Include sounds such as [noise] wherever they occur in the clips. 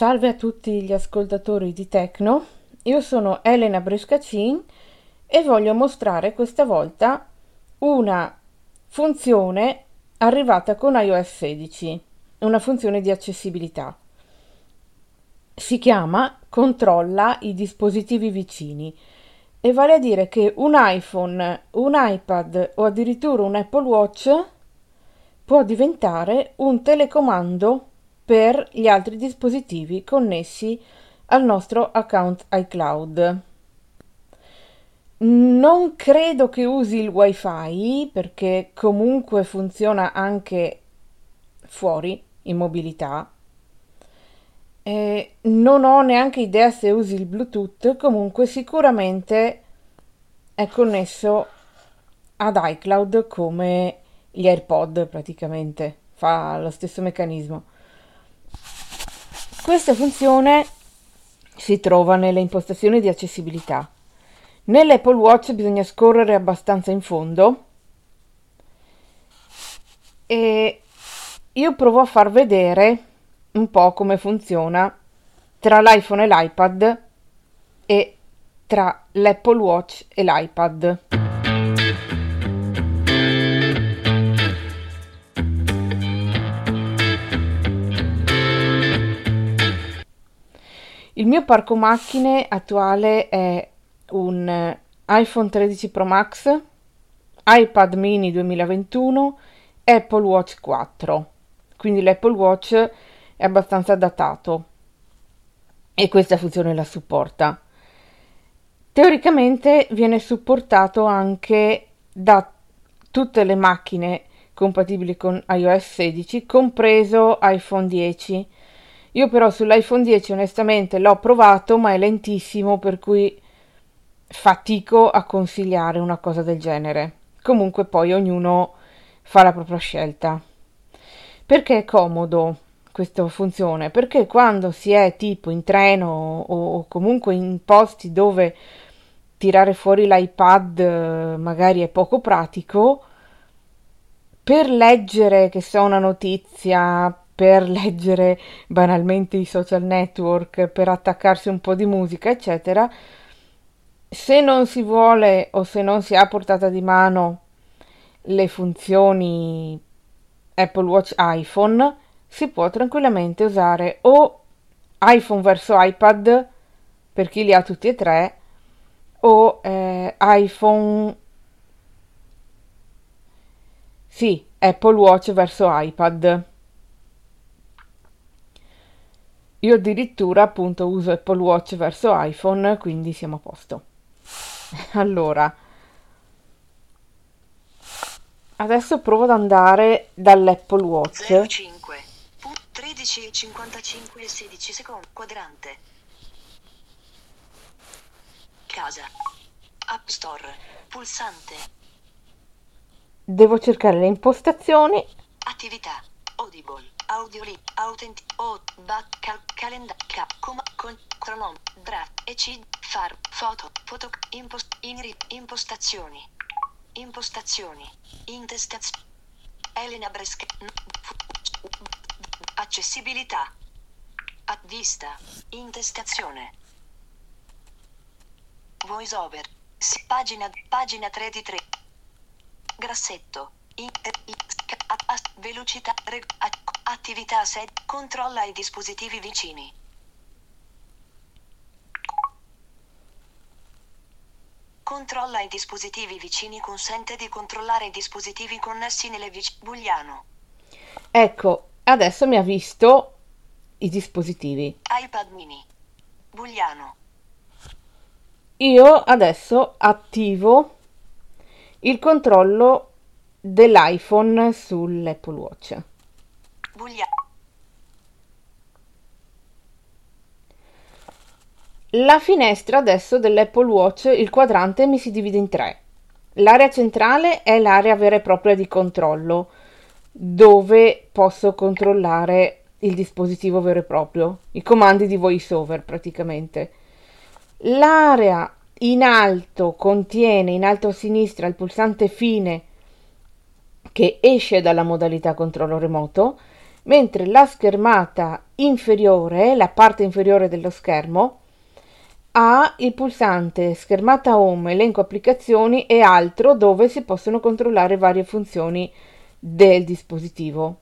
Salve a tutti gli ascoltatori di Tecno, io sono Elena Brescacin e voglio mostrare questa volta una funzione arrivata con iOS 16, una funzione di accessibilità. Si chiama controlla i dispositivi vicini e vale a dire che un iPhone, un iPad o addirittura un Apple Watch può diventare un telecomando per gli altri dispositivi connessi al nostro account iCloud. Non credo che usi il wifi perché comunque funziona anche fuori in mobilità. E non ho neanche idea se usi il Bluetooth, comunque sicuramente è connesso ad iCloud come gli AirPod praticamente, fa lo stesso meccanismo. Questa funzione si trova nelle impostazioni di accessibilità. Nell'Apple Watch bisogna scorrere abbastanza in fondo e io provo a far vedere un po' come funziona tra l'iPhone e l'iPad e tra l'Apple Watch e l'iPad. Il mio parco macchine attuale è un iPhone 13 Pro Max, iPad mini 2021, Apple Watch 4. Quindi l'Apple Watch è abbastanza datato e questa funzione la supporta. Teoricamente viene supportato anche da tutte le macchine compatibili con iOS 16, compreso iPhone 10 io però sull'iPhone 10 onestamente l'ho provato, ma è lentissimo, per cui fatico a consigliare una cosa del genere. Comunque poi ognuno fa la propria scelta. Perché è comodo questa funzione? Perché quando si è tipo in treno o comunque in posti dove tirare fuori l'iPad magari è poco pratico, per leggere che so una notizia, per leggere banalmente i social network, per attaccarsi un po' di musica, eccetera, se non si vuole o se non si ha a portata di mano le funzioni Apple Watch iPhone, si può tranquillamente usare o iPhone verso iPad per chi li ha tutti e tre o eh, iPhone sì, Apple Watch verso iPad. Io addirittura appunto uso Apple Watch verso iPhone, quindi siamo a posto. [laughs] allora, adesso provo ad andare dall'Apple Watch. 05 13 55 16 secondi quadrante. Casa. App Store. Pulsante. Devo cercare le impostazioni. Attività. Audible. Audioli, autenti, o, bat, cal, calenda, ca, coma, con, cronom, draft, ec, far, foto, foto, impost, inri, impostazioni, impostazioni, intestazioni, Elena Bresca, accessibilità, a vista, intestazione, voice over, pagina, pagina 3 di 3, grassetto, in, in, velocità, reg, attività 6, controlla i dispositivi vicini. Controlla i dispositivi vicini consente di controllare i dispositivi connessi nelle vicine. Booleano. Ecco, adesso mi ha visto i dispositivi. iPad mini. Booleano. Io adesso attivo il controllo dell'iPhone sull'Apple Watch. Buglia. La finestra adesso dell'Apple Watch, il quadrante mi si divide in tre. L'area centrale è l'area vera e propria di controllo, dove posso controllare il dispositivo vero e proprio, i comandi di voiceover praticamente. L'area in alto contiene in alto a sinistra il pulsante fine che esce dalla modalità controllo remoto, mentre la schermata inferiore, la parte inferiore dello schermo, ha il pulsante schermata home, elenco applicazioni e altro dove si possono controllare varie funzioni del dispositivo.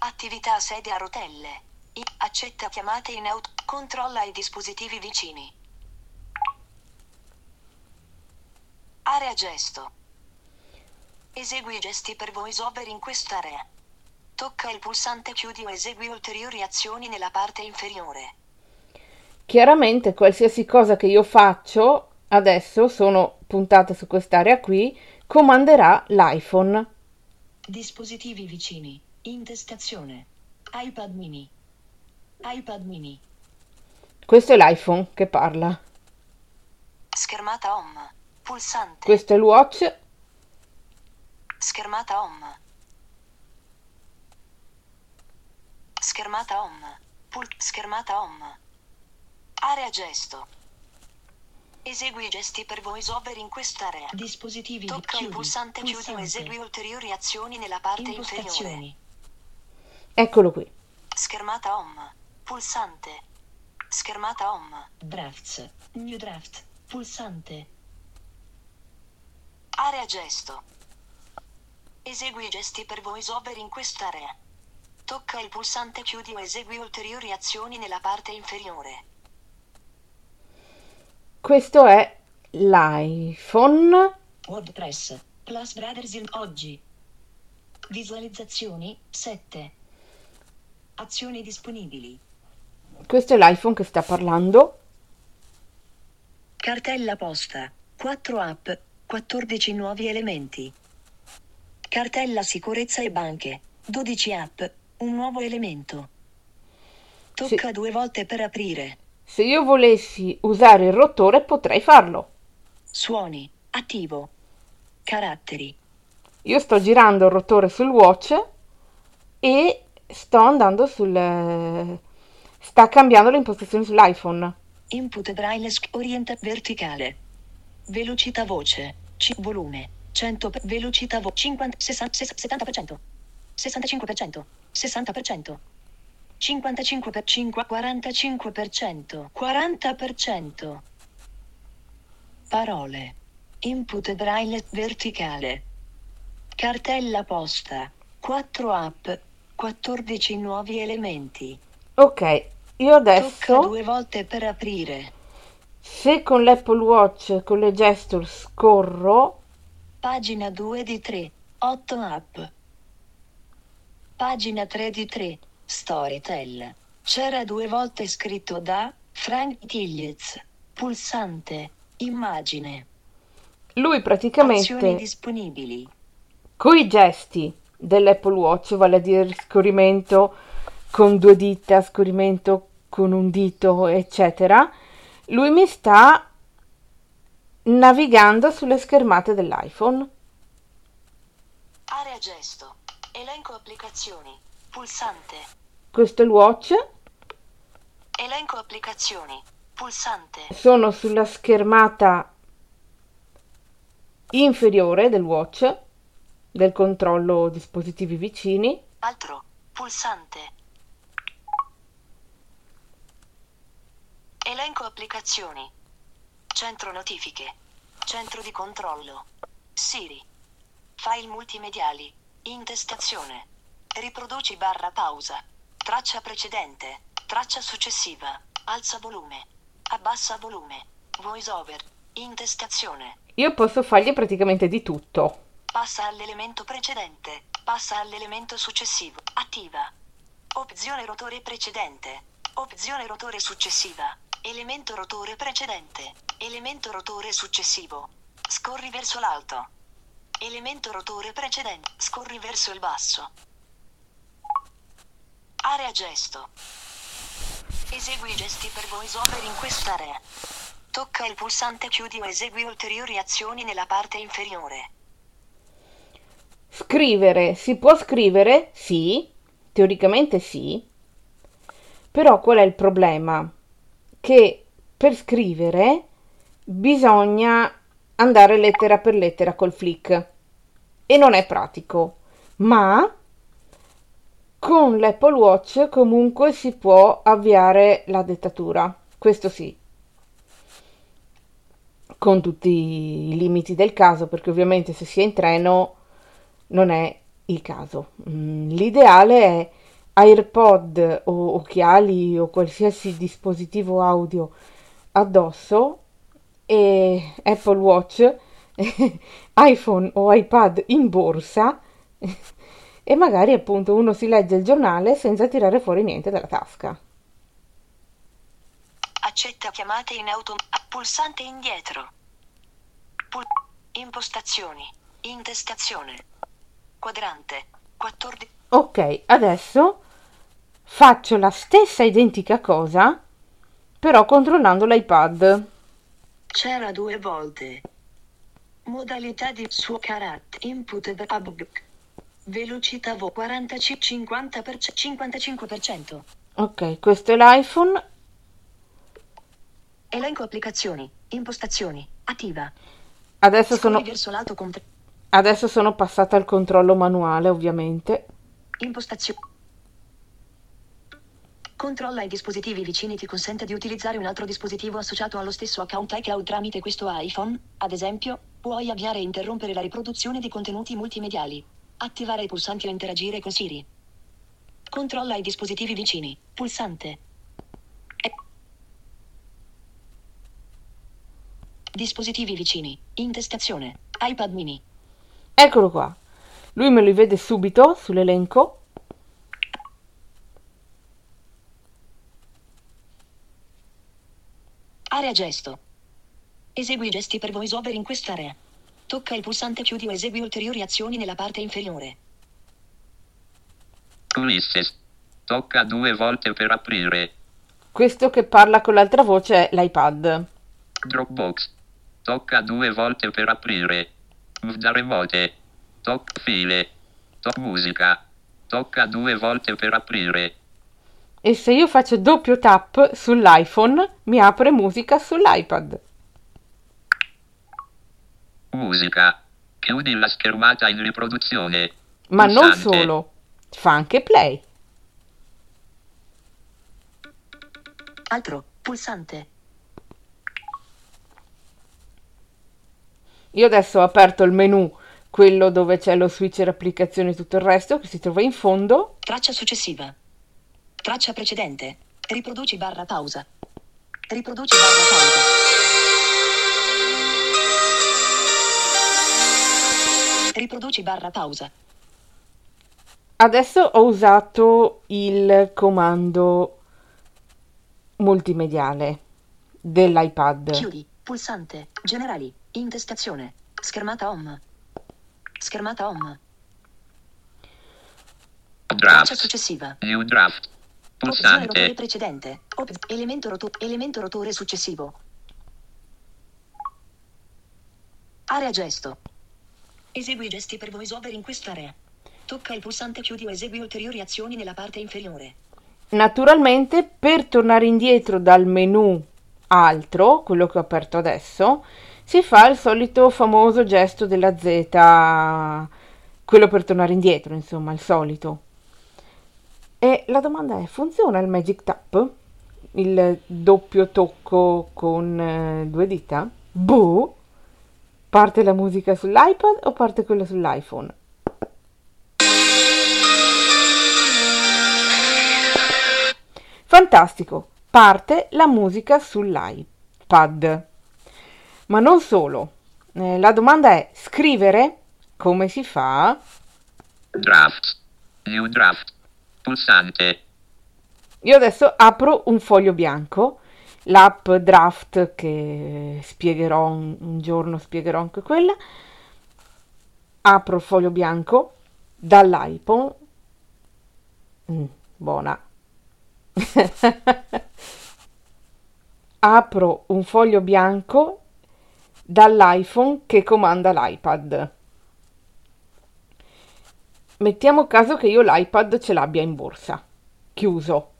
Attività sedia a rotelle. Accetta chiamate in auto. Controlla i dispositivi vicini. Area gesto. Esegui i gesti per voiceover in quest'area. Tocca il pulsante chiudi o esegui ulteriori azioni nella parte inferiore. Chiaramente qualsiasi cosa che io faccio adesso sono puntate su quest'area qui, comanderà l'iPhone. Dispositivi vicini. Intestazione. iPad mini. iPad mini. Questo è l'iPhone che parla. Schermata home. Pulsante. Questo è il watch. Schermata home. Schermata home. Pul- schermata home. Area gesto. Esegui i gesti per voiceover in quest'area. Dispositivi Tocca il chiudi, pulsante chiudi o pulsante. esegui ulteriori azioni nella parte inferiore. Eccolo qui. Schermata home. Pulsante. Schermata home. Drafts. New draft. Pulsante. Area gesto. Esegui i gesti per voiceover in quest'area. Tocca il pulsante chiudi o esegui ulteriori azioni nella parte inferiore. Questo è l'iPhone. WordPress. Plus Brothers in oggi. Visualizzazioni 7. Azioni disponibili. Questo è l'iPhone che sta parlando. Cartella posta. 4 app. 14 nuovi elementi. Cartella sicurezza e banche. 12 app. Un nuovo elemento. Tocca due volte per aprire. Se io volessi usare il rotore potrei farlo. Suoni. Attivo. Caratteri. Io sto girando il rotore sul watch e sto andando sul... sta cambiando le impostazioni sull'iPhone. Input braille orienta verticale. Velocità voce. C- volume. 100 per- velocità voce 50 60 60 70%. 65%. 60%. 55 per 5 45%. 40%. Parole. Input braille verticale. Cartella posta. 4 app. 14 nuovi elementi. Ok, io Tocca adesso due volte per aprire. se con l'Apple Watch con le gesture scorro Pagina 2 di 3. 8 app. Pagina 3 di 3. Storytel. C'era due volte scritto da Frank Tillez. Pulsante. Immagine. lui Azioni praticamente disponibili. coi gesti dell'Apple Watch, vale a dire scorrimento con due dita, scorrimento con un dito, eccetera, lui mi sta navigando sulle schermate dell'iPhone. Area gesto. Elenco applicazioni. Pulsante. Questo è il watch, Elenco applicazioni. Pulsante. sono sulla schermata inferiore del watch, del controllo dispositivi vicini. Altro. Pulsante. Elenco applicazioni. Centro notifiche. Centro di controllo. Siri. File multimediali. Intestazione. Riproduci barra pausa. Traccia precedente. Traccia successiva. Alza volume. Abbassa volume. Voice over. Intestazione. Io posso fargli praticamente di tutto. Passa all'elemento precedente. Passa all'elemento successivo. Attiva. Opzione rotore precedente. Opzione rotore successiva. Elemento rotore precedente. Elemento rotore successivo. Scorri verso l'alto. Elemento rotore precedente. Scorri verso il basso. Area gesto. Esegui i gesti per voiceover in quest'area. Tocca il pulsante chiudi o esegui ulteriori azioni nella parte inferiore. Scrivere, si può scrivere? Sì, teoricamente sì. Però qual è il problema? Che per scrivere bisogna andare lettera per lettera col flick e non è pratico. Ma Con l'Apple Watch comunque si può avviare la dettatura, questo sì, con tutti i limiti del caso, perché ovviamente se si è in treno non è il caso. Mm, l'ideale è AirPod o occhiali o qualsiasi dispositivo audio addosso e Apple Watch, [laughs] iPhone o iPad in borsa [laughs] e magari appunto uno si legge il giornale senza tirare fuori niente dalla tasca. Accetta chiamate in auto. Pulsante indietro. Pul- impostazioni. Intestazione. Quadrante. 14. Ok, adesso faccio la stessa identica cosa, però controllando l'iPad. C'era due volte. Modalità di suo carat. Input the abg. Velocità vo 45 50 55%. Ok, questo è l'iPhone. Elenco applicazioni. Impostazioni. Attiva. Adesso sono, adesso sono passata al controllo manuale, ovviamente. Impostazioni. Controlla i dispositivi vicini ti consente di utilizzare un altro dispositivo associato allo stesso account iCloud tramite questo iPhone. Ad esempio, puoi avviare e interrompere la riproduzione di contenuti multimediali. Attivare i pulsanti o interagire con Siri. Controlla i dispositivi vicini. Pulsante. Dispositivi vicini. Intestazione. iPad mini. Eccolo qua. Lui me li vede subito sull'elenco. Area gesto. Esegui i gesti per voiceover in quest'area. Tocca il pulsante chiudi o esegui ulteriori azioni nella parte inferiore. Ulysses. Tocca due volte per aprire. Questo che parla con l'altra voce è l'iPad. Dropbox. Tocca due volte per aprire. Da remote. Toc file. Toc musica. Tocca due volte per aprire. E se io faccio doppio tap sull'iPhone, mi apre musica sull'iPad. Musica. Chiudi la schermata in riproduzione. Ma non Pulsante. solo, fa anche play. Altro. Pulsante. Io adesso ho aperto il menu, quello dove c'è lo switcher applicazioni e tutto il resto, che si trova in fondo. Traccia successiva. Traccia precedente. Riproduci barra pausa. Riproduci barra pausa. Riproduci barra pausa. Adesso ho usato il comando multimediale dell'iPad. Chiudi. Pulsante. Generali. Intestazione. Schermata home. Schermata home. Traccia Draft. successiva. New draft. Opzione rotore Pulsante. precedente. Op- elemento, roto- elemento rotore successivo. Area gesto. Esegui i gesti per voiceover in quest'area. Tocca il pulsante chiudi o esegui ulteriori azioni nella parte inferiore. Naturalmente, per tornare indietro dal menu altro, quello che ho aperto adesso, si fa il solito famoso gesto della Z, quello per tornare indietro, insomma, il solito. E la domanda è, funziona il Magic Tap? Il doppio tocco con eh, due dita? Boh! Parte la musica sull'iPad o parte quella sull'iPhone? Fantastico, parte la musica sull'iPad. Ma non solo. Eh, la domanda è scrivere come si fa? Draft. New draft. Pulsante. Io adesso apro un foglio bianco, l'app Draft che spiegherò un, un giorno, spiegherò anche quella. Apro il foglio bianco dall'iPhone. Mm, buona. [laughs] Apro un foglio bianco dall'iPhone che comanda l'iPad. Mettiamo caso che io l'iPad ce l'abbia in borsa, chiuso,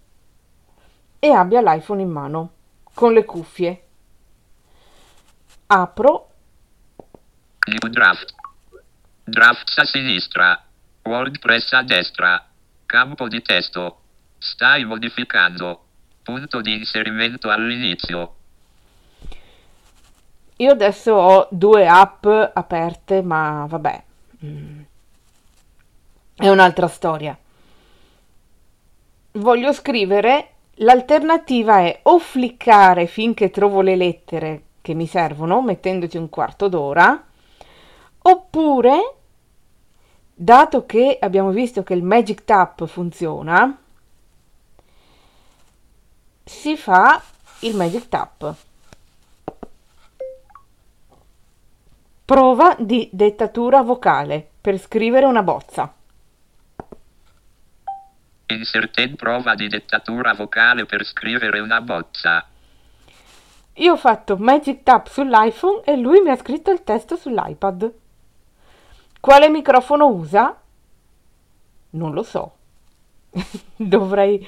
e abbia l'iPhone in mano, con le cuffie. Apro, New draft. Drafts a sinistra. WordPress a destra. Campo di testo. Stai modificando. Punto di inserimento all'inizio. Io adesso ho due app aperte, ma vabbè, mm, è un'altra storia. Voglio scrivere, l'alternativa è o fliccare finché trovo le lettere che mi servono, mettendoci un quarto d'ora, oppure, dato che abbiamo visto che il Magic Tap funziona, si fa il Magic Tap. Prova di dettatura vocale per scrivere una bozza. Inserted prova di dettatura vocale per scrivere una bozza. Io ho fatto Magic Tap sull'iPhone e lui mi ha scritto il testo sull'iPad. Quale microfono usa? Non lo so. [laughs] Dovrei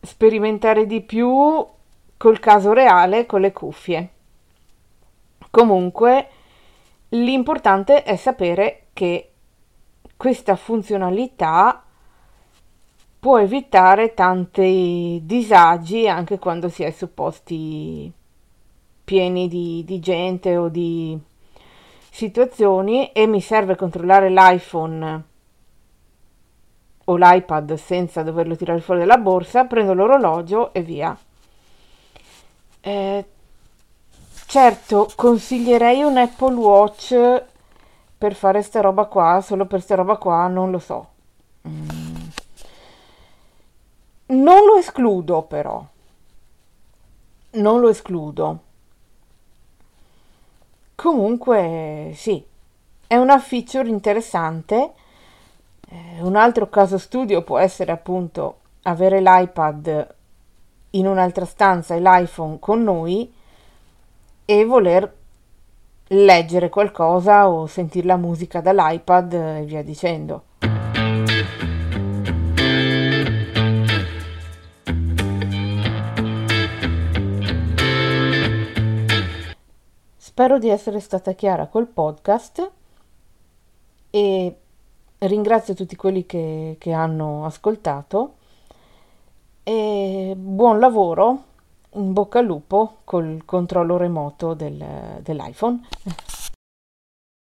sperimentare di più col caso reale con le cuffie. Comunque, L'importante è sapere che questa funzionalità può evitare tanti disagi anche quando si è su posti pieni di, di gente o di situazioni e mi serve controllare l'iPhone o l'iPad senza doverlo tirare fuori dalla borsa, prendo l'orologio e via. Eh, Certo, consiglierei un Apple Watch per fare sta roba qua, solo per sta roba qua, non lo so. Mm. Non lo escludo però. Non lo escludo. Comunque, sì, è una feature interessante. Eh, un altro caso studio può essere appunto avere l'iPad in un'altra stanza e l'iPhone con noi e voler leggere qualcosa o sentire la musica dall'iPad e via dicendo. Spero di essere stata chiara col podcast e ringrazio tutti quelli che, che hanno ascoltato e buon lavoro in bocca al lupo col controllo remoto del, dell'iPhone.